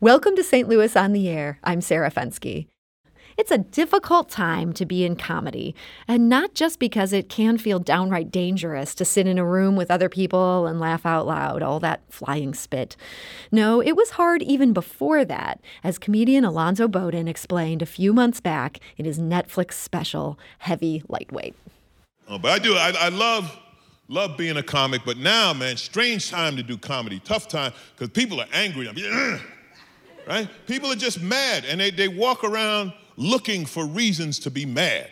Welcome to St. Louis on the Air. I'm Sarah Fenske. It's a difficult time to be in comedy, and not just because it can feel downright dangerous to sit in a room with other people and laugh out loud, all that flying spit. No, it was hard even before that, as comedian Alonzo Bodden explained a few months back in his Netflix special, Heavy Lightweight. Oh, but I do, I, I love love being a comic, but now, man, strange time to do comedy, tough time, because people are angry. I'm, right? People are just mad, and they, they walk around looking for reasons to be mad,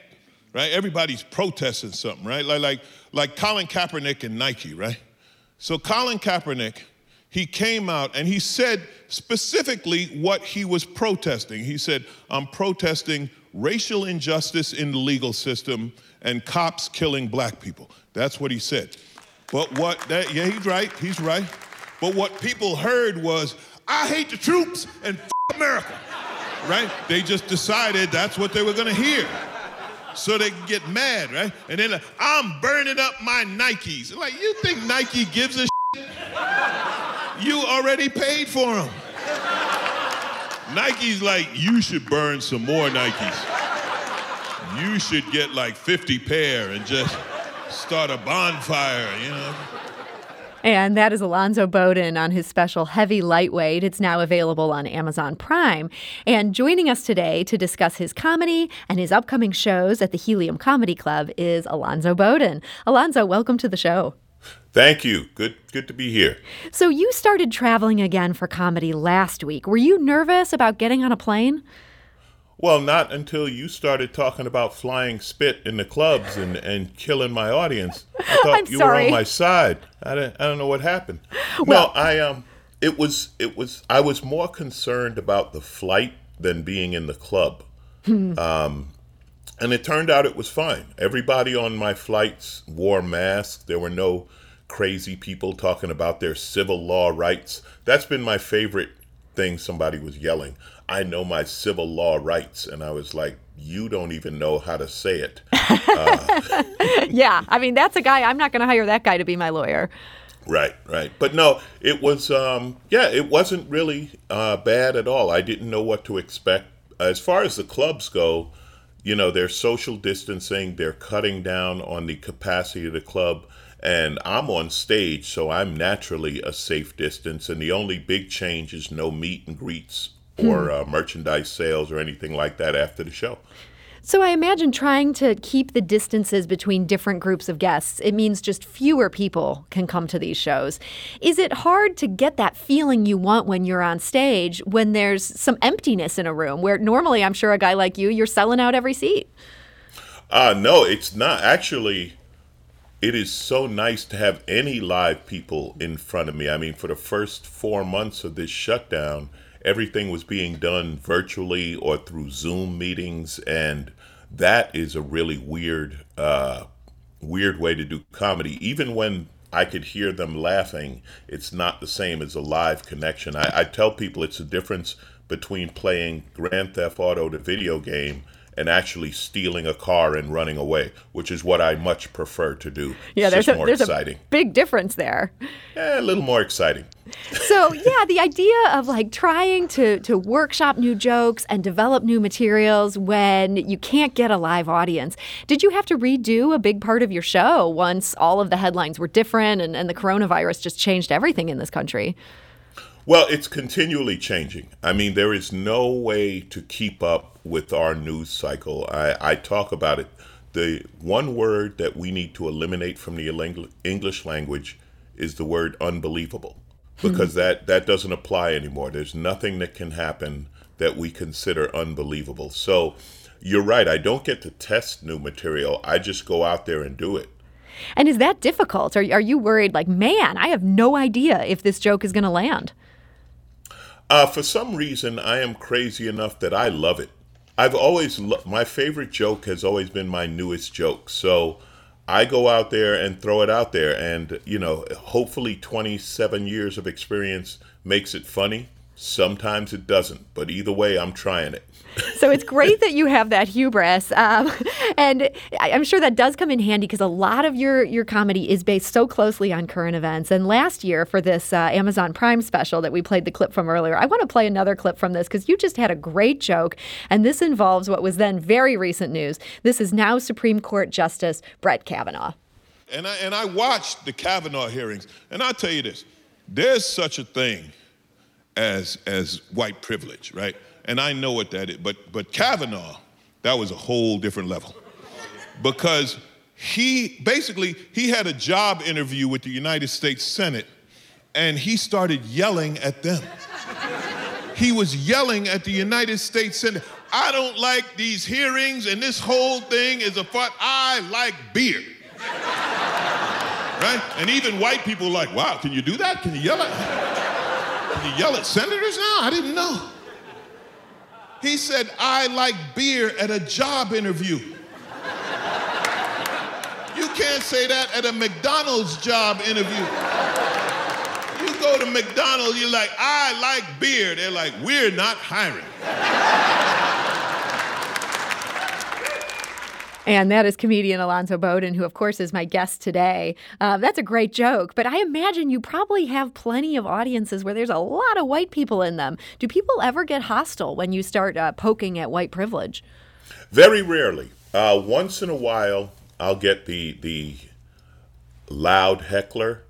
right? Everybody's protesting something, right? Like, like, like Colin Kaepernick and Nike, right? So Colin Kaepernick, he came out and he said specifically what he was protesting. He said, I'm protesting racial injustice in the legal system and cops killing black people. That's what he said. But what that, yeah, he's right, he's right. But what people heard was, I hate the troops and America right? They just decided that's what they were gonna hear. So they can get mad, right? And then like, I'm burning up my Nikes. Like, you think Nike gives a shit? You already paid for them. Nike's like, you should burn some more Nikes. You should get like 50 pair and just start a bonfire, you know? And that is Alonzo Bodden on his special Heavy Lightweight. It's now available on Amazon Prime. And joining us today to discuss his comedy and his upcoming shows at the Helium Comedy Club is Alonzo Bodden. Alonzo, welcome to the show. Thank you. Good good to be here. So you started traveling again for comedy last week. Were you nervous about getting on a plane? Well, not until you started talking about flying spit in the clubs and, and killing my audience. I thought you sorry. were on my side. I don't, I don't know what happened. Well- no, I um it was it was I was more concerned about the flight than being in the club. um and it turned out it was fine. Everybody on my flights wore masks. There were no crazy people talking about their civil law rights. That's been my favorite thing somebody was yelling. I know my civil law rights. And I was like, you don't even know how to say it. yeah, I mean, that's a guy, I'm not going to hire that guy to be my lawyer. Right, right. But no, it was, um, yeah, it wasn't really uh, bad at all. I didn't know what to expect. As far as the clubs go, you know, they're social distancing, they're cutting down on the capacity of the club. And I'm on stage, so I'm naturally a safe distance. And the only big change is no meet and greets or uh, merchandise sales or anything like that after the show. So I imagine trying to keep the distances between different groups of guests, it means just fewer people can come to these shows. Is it hard to get that feeling you want when you're on stage when there's some emptiness in a room where normally I'm sure a guy like you, you're selling out every seat? Uh, no, it's not. Actually, it is so nice to have any live people in front of me. I mean, for the first four months of this shutdown, everything was being done virtually or through Zoom meetings, and that is a really weird, uh, weird way to do comedy. Even when I could hear them laughing, it's not the same as a live connection. I, I tell people it's a difference between playing Grand Theft Auto, the video game, and actually stealing a car and running away, which is what I much prefer to do. Yeah, it's there's, a, more there's exciting. a big difference there. Yeah, a little more exciting. So yeah, the idea of like trying to to workshop new jokes and develop new materials when you can't get a live audience. Did you have to redo a big part of your show once all of the headlines were different and, and the coronavirus just changed everything in this country? Well, it's continually changing. I mean, there is no way to keep up with our news cycle. I, I talk about it. The one word that we need to eliminate from the English language is the word unbelievable because that, that doesn't apply anymore. There's nothing that can happen that we consider unbelievable. So you're right. I don't get to test new material, I just go out there and do it. And is that difficult? Are, are you worried like, man, I have no idea if this joke is going to land? Uh, for some reason, I am crazy enough that I love it. I've always lo- my favorite joke has always been my newest joke. So I go out there and throw it out there, and you know, hopefully, 27 years of experience makes it funny. Sometimes it doesn't, but either way, I'm trying it. So it's great that you have that hubris, um, and I'm sure that does come in handy because a lot of your your comedy is based so closely on current events. And last year for this uh, Amazon Prime special that we played the clip from earlier, I want to play another clip from this because you just had a great joke, and this involves what was then very recent news. This is now Supreme Court Justice Brett Kavanaugh. And I, and I watched the Kavanaugh hearings, and I'll tell you this: there's such a thing as as white privilege, right? And I know what that is. But but Kavanaugh, that was a whole different level. Because he basically he had a job interview with the United States Senate and he started yelling at them. he was yelling at the United States Senate. I don't like these hearings and this whole thing is a fuck. I like beer. right? And even white people like, wow, can you do that? Can you yell at can you yell at senators now? I didn't know. He said, I like beer at a job interview. You can't say that at a McDonald's job interview. You go to McDonald's, you're like, I like beer. They're like, we're not hiring. And that is comedian Alonzo Bodden, who, of course, is my guest today. Uh, that's a great joke, but I imagine you probably have plenty of audiences where there's a lot of white people in them. Do people ever get hostile when you start uh, poking at white privilege? Very rarely. Uh, once in a while, I'll get the the loud heckler.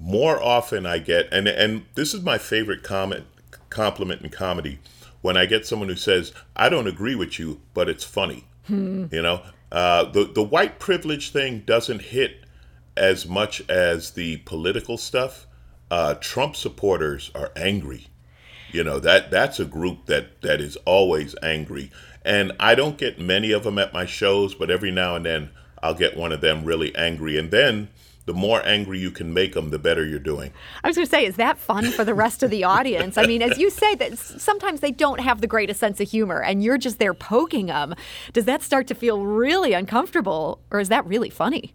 More often, I get and and this is my favorite comment compliment in comedy when I get someone who says, "I don't agree with you, but it's funny." Hmm. You know, uh, the the white privilege thing doesn't hit as much as the political stuff. Uh, Trump supporters are angry. You know that that's a group that that is always angry, and I don't get many of them at my shows, but every now and then I'll get one of them really angry, and then the more angry you can make them, the better you're doing. I was going to say, is that fun for the rest of the audience? I mean, as you say, that sometimes they don't have the greatest sense of humor, and you're just there poking them. Does that start to feel really uncomfortable, or is that really funny?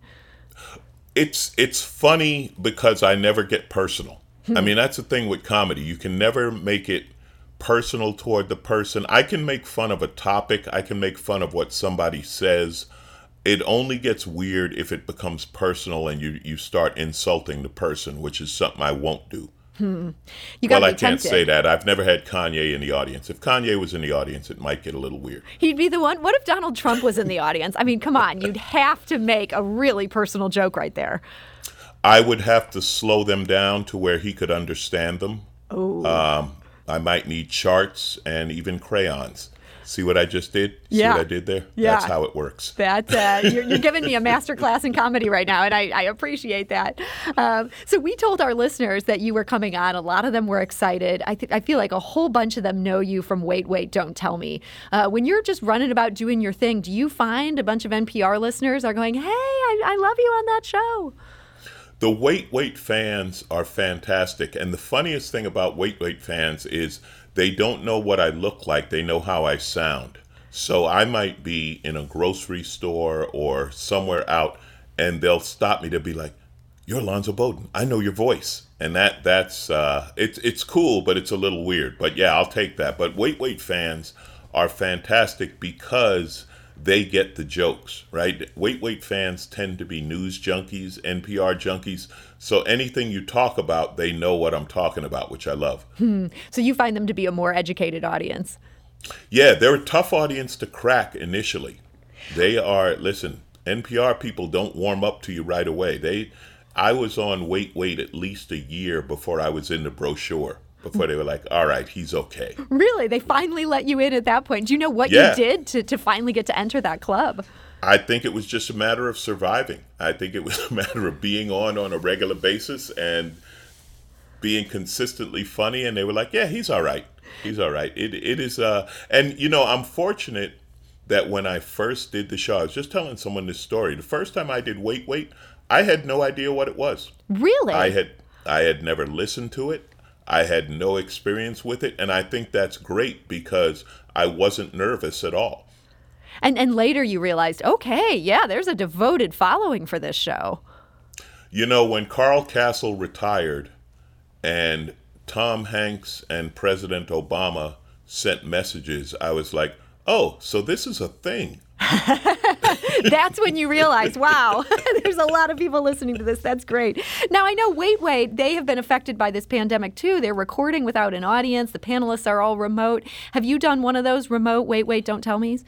It's it's funny because I never get personal. I mean, that's the thing with comedy. You can never make it personal toward the person. I can make fun of a topic. I can make fun of what somebody says it only gets weird if it becomes personal and you you start insulting the person, which is something I won't do. Hmm. You well, I can't tempted. say that. I've never had Kanye in the audience. If Kanye was in the audience, it might get a little weird. He'd be the one. What if Donald Trump was in the audience? I mean, come on. You'd have to make a really personal joke right there. I would have to slow them down to where he could understand them. Oh. Um, I might need charts and even crayons. See what I just did? See yeah. what I did there? Yeah. That's how it works. That uh, you're, you're, giving me a master class in comedy right now, and I, I appreciate that. Um, so we told our listeners that you were coming on. A lot of them were excited. I think I feel like a whole bunch of them know you from Wait, Wait, Don't Tell Me. Uh, when you're just running about doing your thing, do you find a bunch of NPR listeners are going, "Hey, I, I love you on that show"? The Wait Wait fans are fantastic, and the funniest thing about Wait Wait fans is they don't know what I look like, they know how I sound. So I might be in a grocery store or somewhere out and they'll stop me. They'll be like, You're Alonzo Bodden. I know your voice. And that that's uh it's it's cool, but it's a little weird. But yeah, I'll take that. But Wait Wait fans are fantastic because they get the jokes, right? Wait Wait fans tend to be news junkies, NPR junkies. So anything you talk about, they know what I'm talking about, which I love. Hmm. So you find them to be a more educated audience. Yeah, they're a tough audience to crack initially. They are, listen, NPR people don't warm up to you right away. They I was on Wait Wait at least a year before I was in the brochure before they were like, all right, he's okay. Really? They finally let you in at that point. Do you know what yeah. you did to, to finally get to enter that club? I think it was just a matter of surviving. I think it was a matter of being on on a regular basis and being consistently funny. And they were like, yeah, he's all right. He's all right. It, it is, uh, and you know, I'm fortunate that when I first did the show, I was just telling someone this story. The first time I did Wait, Wait, I had no idea what it was. Really? I had I had never listened to it. I had no experience with it, and I think that's great because I wasn't nervous at all. And and later you realized, okay, yeah, there's a devoted following for this show. You know, when Carl Kasell retired and Tom Hanks and President Obama sent messages, I was like, oh, so this is a thing. That's when you realize, wow, there's a lot of people listening to this. That's great. Now, I know Wait Wait, they have been affected by this pandemic too. They're recording without an audience. The panelists are all remote. Have you done one of those remote Wait Wait, Don't Tell Me's?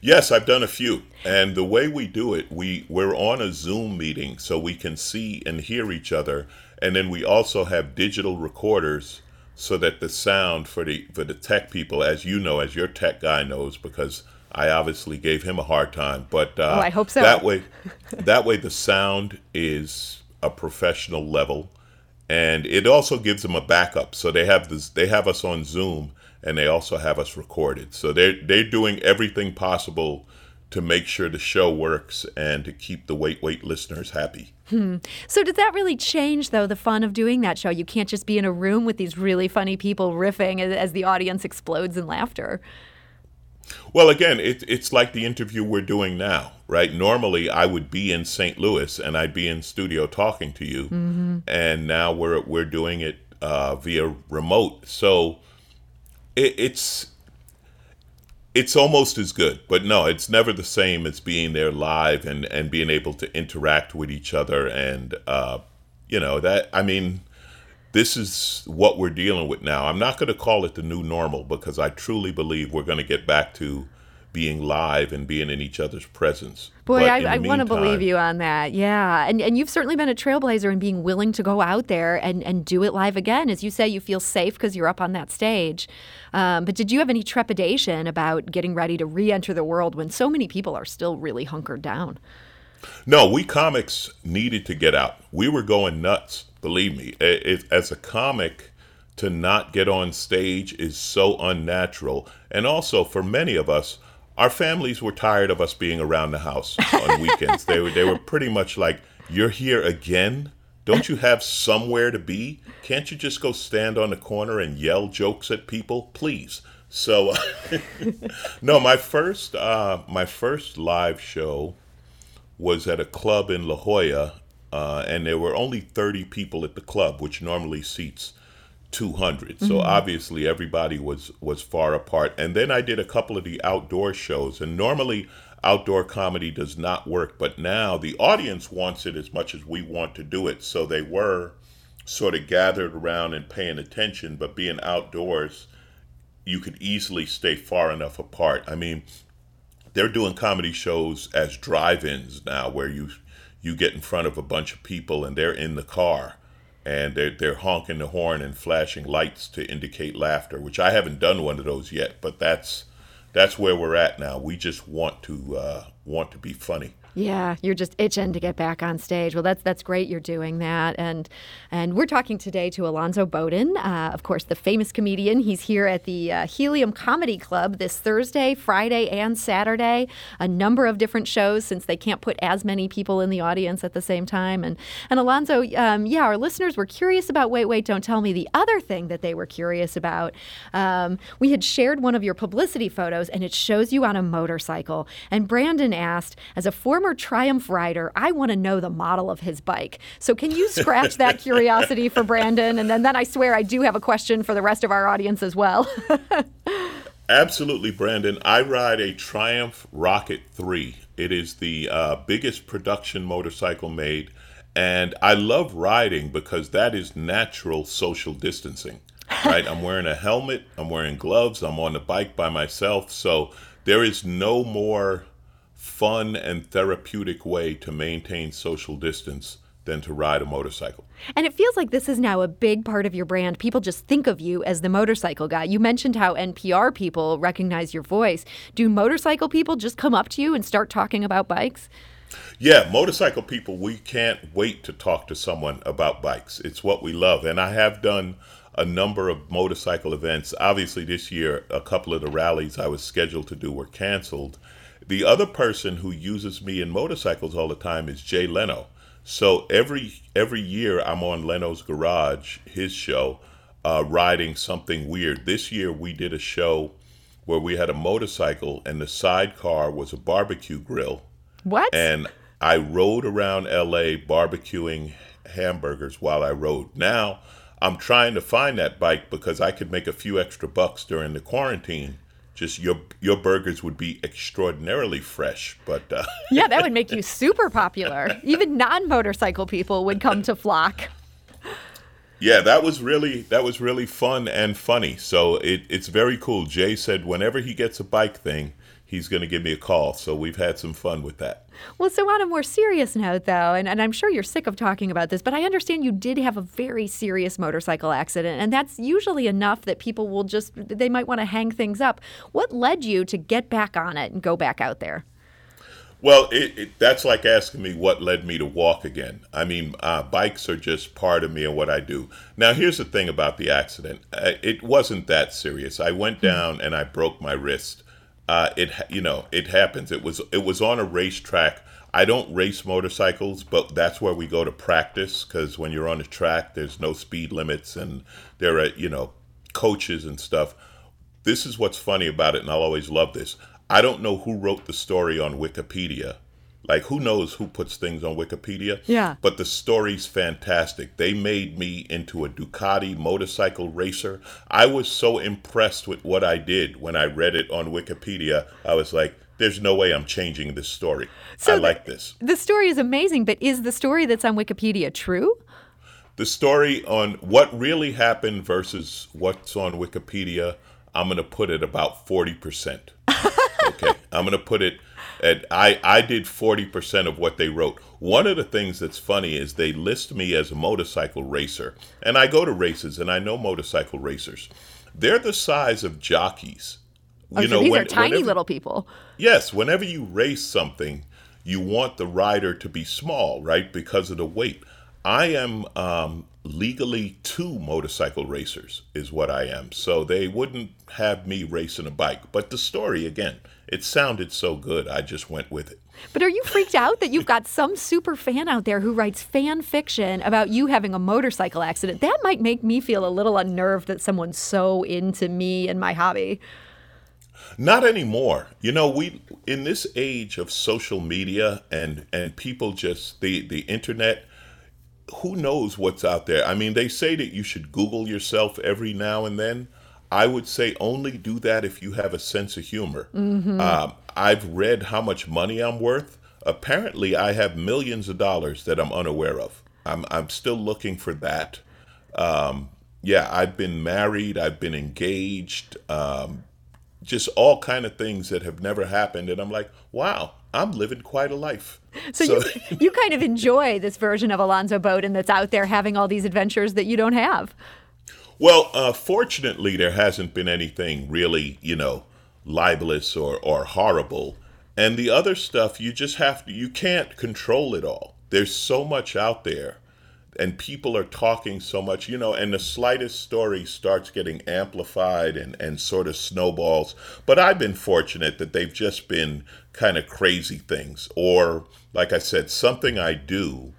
Yes, I've done a few. And the way we do it, we, we're on a Zoom meeting so we can see and hear each other. And then we also have digital recorders so that the sound for the for the tech people, as you know, as your tech guy knows, because I obviously gave him a hard time. But uh, oh, I hope so. That way, that way the sound is a professional level, and it also gives them a backup. So they have this, they have us on Zoom, and they also have us recorded. So they're they're doing everything possible to make sure the show works and to keep the wait wait listeners happy. Hmm. So did that really change though the fun of doing that show? You can't just be in a room with these really funny people riffing as, as the audience explodes in laughter. Well, again, it, it's like the interview we're doing now, right? Normally, I would be in St. Louis and I'd be in studio talking to you, mm-hmm. and now we're we're doing it uh, via remote. So it, it's it's almost as good, but no, it's never the same as being there live and and being able to interact with each other and uh, you know that I mean this is what we're dealing with now. I'm not going to call it the new normal because I truly believe we're going to get back to being live and being in each other's presence. Boy, I, I want to believe you on that. Yeah. And, and you've certainly been a trailblazer in being willing to go out there and, and do it live again. As you say, you feel safe because you're up on that stage. Um, but did you have any trepidation about getting ready to re enter the world when so many people are still really hunkered down? No, we comics needed to get out. We were going nuts, believe me. It, it, as a comic, to not get on stage is so unnatural. And also, for many of us, our families were tired of us being around the house on weekends. they were they were pretty much like, "You're here again? Don't you have somewhere to be? Can't you just go stand on the corner and yell jokes at people, please?" So, no, my first uh, my first live show was at a club in La Jolla, uh, and there were only thirty people at the club, which normally seats 200 so mm-hmm. obviously everybody was was far apart. And then i did a couple of the outdoor shows. And normally outdoor comedy does not work. But now the audience wants it as much as we want to do it. So they were sort of gathered around and paying attention. But being outdoors you could easily stay far enough apart. I mean they're doing comedy shows as drive-ins now where you you get in front of a bunch of people and they're in the car and they're, they're honking the horn and flashing lights to indicate laughter, which I haven't done one of those yet, but that's that's where we're at now. We just want to uh, want to be funny. Yeah, you're just itching to get back on stage. Well, that's that's great. You're doing that, and and we're talking today to Alonzo Bodden, uh, of course, the famous comedian. He's here at the uh, Helium Comedy Club this Thursday, Friday, and Saturday. A number of different shows since they can't put as many people in the audience at the same time. And and Alonzo, um, yeah, our listeners were curious about Wait Wait Don't Tell Me. The other thing that they were curious about, um, we had shared one of your publicity photos, and it shows you on a motorcycle. And Brandon asked, as a former former Triumph rider, I want to know the model of his bike. So can you scratch that curiosity for Brandon? And then, then I swear I do have a question for the rest of our audience as well. Absolutely, Brandon. I ride a Triumph Rocket 3. It is the uh, biggest production motorcycle made. And I love riding because that is natural social distancing, right? I'm wearing a helmet, I'm wearing gloves, I'm on the bike by myself. So there is no more fun and therapeutic way to maintain social distance than to ride a motorcycle. And it feels like this is now a big part of your brand. People just think of you as the motorcycle guy. You mentioned how NPR people recognize your voice. Do motorcycle people just come up to you and start talking about bikes? Yeah, motorcycle people, we can't wait to talk to someone about bikes. It's what we love. And I have done a number of motorcycle events. Obviously, this year, a couple of the rallies I was scheduled to do were canceled. The other person who uses me in motorcycles all the time is Jay Leno. So every every year I'm on Leno's Garage, his show, uh, riding something weird. This year we did a show where we had a motorcycle and the sidecar was a barbecue grill. What? And I rode around LA barbecuing hamburgers while I rode. Now I'm trying to find that bike because I could make a few extra bucks during the quarantine. Just your your burgers would be extraordinarily fresh, but uh, yeah, that would make you super popular. Even non-motorcycle people would come to flock. Yeah, that was really that was really fun and funny. So it, it's very cool. Jay said whenever he gets a bike thing, he's going to give me a call. So we've had some fun with that. Well, so on a more serious note, though, and, and I'm sure you're sick of talking about this, but I understand you did have a very serious motorcycle accident, and that's usually enough that people will just, they might want to hang things up. What led you to get back on it and go back out there? Well, it, it, that's like asking me what led me to walk again. I mean, uh, bikes are just part of me and what I do. Now, here's the thing about the accident uh, it wasn't that serious. I went hmm. down and I broke my wrist uh, it you know it happens. It was it was on a racetrack. I don't race motorcycles, but that's where we go to practice because when you're on the track, there's no speed limits and there are you know coaches and stuff. This is what's funny about it, and I'll always love this. I don't know who wrote the story on Wikipedia, like, who knows who puts things on Wikipedia? Yeah. But the story's fantastic. They made me into a Ducati motorcycle racer. I was so impressed with what I did when I read it on Wikipedia. I was like, there's no way I'm changing this story. So I like this. The story is amazing, but is the story that's on Wikipedia true? The story on what really happened versus what's on Wikipedia, I'm going to put it about 40%. okay. I'm going to put it and I, I did 40% of what they wrote. One of the things that's funny is they list me as a motorcycle racer. And I go to races and I know motorcycle racers. They're the size of jockeys. Oh, you so know, these when, are tiny whenever, little people. Yes, whenever you race something, you want the rider to be small, right? Because of the weight. I am um, legally two motorcycle racers, is what I am. So they wouldn't have me racing a bike. But the story, again, it sounded so good, I just went with it. But are you freaked out that you've got some super fan out there who writes fan fiction about you having a motorcycle accident? That might make me feel a little unnerved that someone's so into me and my hobby. Not anymore. You know, we in this age of social media and and people just the the internet who knows what's out there? I mean, they say that you should Google yourself every now and then. I would say only do that if you have a sense of humor. Mm-hmm. Uh, I've read how much money I'm worth. Apparently, I have millions of dollars that I'm unaware of. I'm, I'm still looking for that. Um, yeah, I've been married, I've been engaged, um, just all kind of things that have never happened. And I'm like, wow, I'm living quite a life. So, so you, you kind of enjoy this version of Alonzo Bodden that's out there having all these adventures that you don't have. Well, uh, fortunately, there hasn't been anything really, you know, libelous or, or horrible. And the other stuff, you just have to, you can't control it all. There's so much out there, and people are talking so much, you know, and the slightest story starts getting amplified and, and sort of snowballs. But I've been fortunate that they've just been kind of crazy things, or, like I said, something I do,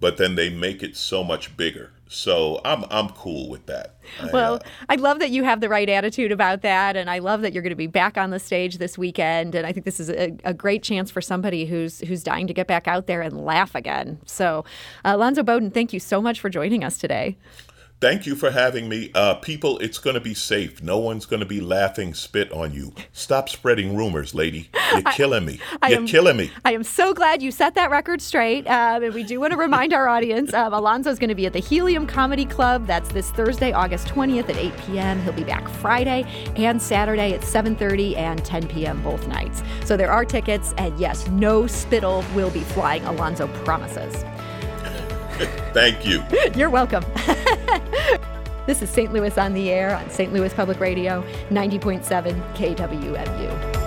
but then they make it so much bigger so I'm I'm cool with that. Well, I, uh, I love that you have the right attitude about that, and I love that you're going to be back on the stage this weekend. And I think this is a, a great chance for somebody who's who's dying to get back out there and laugh again. So, uh, Alonzo Bodden, thank you so much for joining us today. Thank you for having me. Uh, people, it's going to be safe. No one's going to be laughing spit on you. Stop spreading rumors, lady. You're killing me. I, You're am, killing me. I am so glad you set that record straight. Um, and we do want to remind our audience um, Alonzo's going to be at the Helium Comedy Club. That's this Thursday, August 20th at 8 p.m. He'll be back Friday and Saturday at 7.30 and 10 p.m. both nights. So there are tickets. And yes, no spittle will be flying, Alonzo promises. Thank you. You're welcome. this is St. Louis on the Air on St. Louis Public Radio, 90.7 KWMU.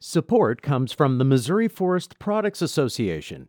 Support comes from the Missouri Forest Products Association